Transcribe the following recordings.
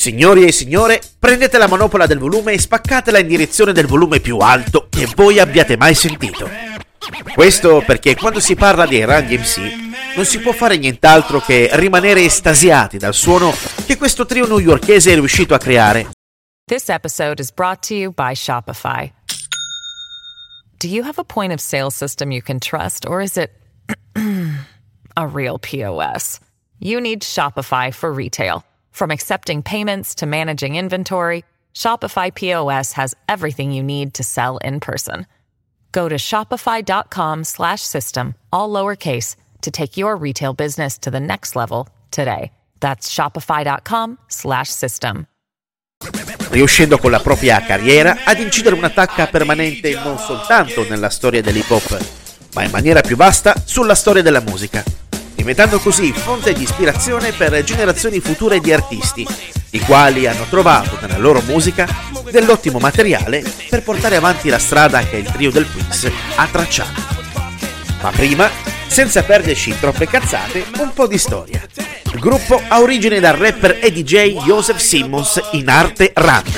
Signori e signore, prendete la manopola del volume e spaccatela in direzione del volume più alto che voi abbiate mai sentito. Questo perché quando si parla dei Run DMC non si può fare nient'altro che rimanere estasiati dal suono che questo trio newyorkese è riuscito a creare. This episode is brought to you by Shopify. Do you have a point of sale system you can trust, or is it a real POS? You need Shopify for retail. From accepting payments to managing inventory, Shopify POS has everything you need to sell in person. Go to shopify.com slash system, all lowercase, to take your retail business to the next level today. That's shopify.com slash system. riuscendo con la propria carriera ad incidere una tacca permanente non soltanto nella storia dell'hip hop, ma in maniera più vasta sulla storia della musica, diventando così fonte di ispirazione per generazioni future di artisti, i quali hanno trovato nella loro musica dell'ottimo materiale per portare avanti la strada che il trio del Queens ha tracciato. Ma prima, senza perderci troppe cazzate, un po' di storia. Il gruppo ha origine dal rapper e DJ Joseph Simmons in arte Run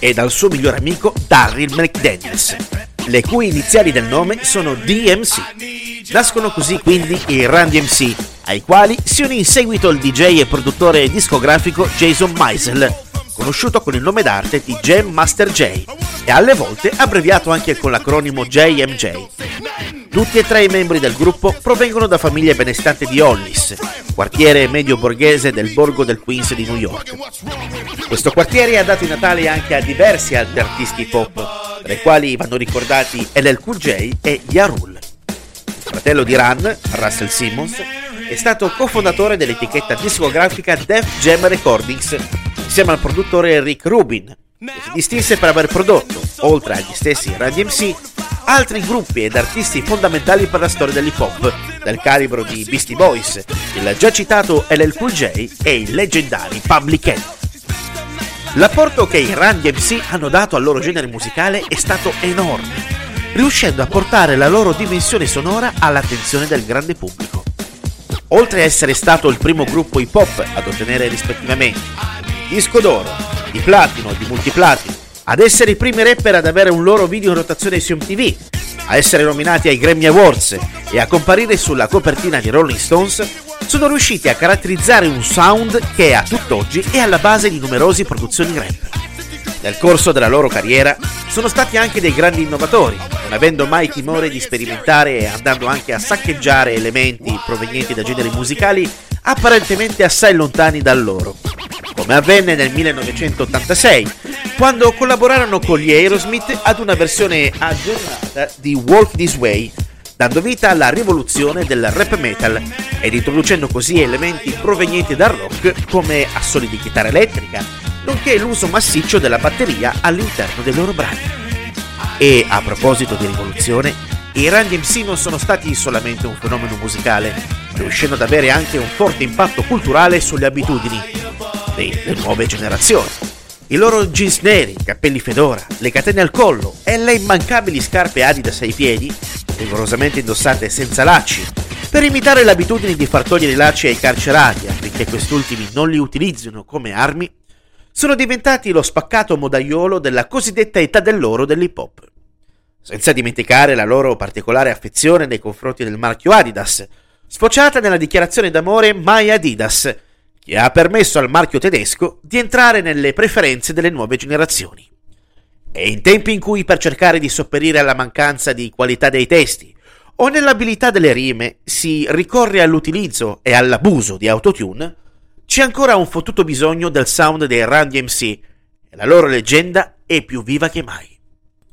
e dal suo migliore amico Darryl McDaniels, le cui iniziali del nome sono DMC. Nascono così quindi i Run DMC, ai quali si unì in seguito il DJ e produttore discografico Jason Meisel, conosciuto con il nome d'arte di Jam Master J e alle volte abbreviato anche con l'acronimo JMJ. Tutti e tre i membri del gruppo provengono da famiglie benestanti di Hollis, quartiere medio borghese del borgo del Queens di New York. Questo quartiere ha dato i natali anche a diversi altri artisti pop, tra i quali vanno ricordati LL Cool J e Yarul. Fratello di Run, Russell Simmons, è stato cofondatore dell'etichetta discografica Def Jam Recordings, insieme al produttore Rick Rubin, che si distinse per aver prodotto, oltre agli stessi Run DMC, altri gruppi ed artisti fondamentali per la storia dell'hip hop, del calibro di Beastie Boys, il già citato LL Cool J e i leggendari Public Enemy. L'apporto che i Run DMC hanno dato al loro genere musicale è stato enorme, riuscendo a portare la loro dimensione sonora all'attenzione del grande pubblico. Oltre a essere stato il primo gruppo hip hop ad ottenere rispettivamente disco d'oro, di platino e di multiplatino, ad essere i primi rapper ad avere un loro video in rotazione su MTV, a essere nominati ai Grammy Awards e a comparire sulla copertina di Rolling Stones, sono riusciti a caratterizzare un sound che a tutt'oggi è alla base di numerose produzioni rap. Nel corso della loro carriera sono stati anche dei grandi innovatori, non avendo mai timore di sperimentare e andando anche a saccheggiare elementi provenienti da generi musicali apparentemente assai lontani da loro, come avvenne nel 1986, quando collaborarono con gli Aerosmith ad una versione aggiornata di Walk This Way, dando vita alla rivoluzione del rap metal ed introducendo così elementi provenienti dal rock come assoli di chitarra elettrica, nonché l'uso massiccio della batteria all'interno dei loro brani. E a proposito di rivoluzione, i Run DMC non sono stati solamente un fenomeno musicale, riuscendo ad avere anche un forte impatto culturale sulle abitudini delle nuove generazioni. I loro jeans neri, capelli fedora, le catene al collo e le immancabili scarpe Adidas ai piedi, rigorosamente indossate senza lacci, per imitare l'abitudine di far togliere i lacci ai carcerati affinché quest'ultimi non li utilizzino come armi, sono diventati lo spaccato modaiolo della cosiddetta età dell'oro dell'hip hop. Senza dimenticare la loro particolare affezione nei confronti del marchio Adidas, sfociata nella dichiarazione d'amore My Adidas, che ha permesso al marchio tedesco di entrare nelle preferenze delle nuove generazioni. E in tempi in cui per cercare di sopperire alla mancanza di qualità dei testi o nell'abilità delle rime si ricorre all'utilizzo e all'abuso di autotune, c'è ancora un fottuto bisogno del sound dei Run DMC e la loro leggenda è più viva che mai.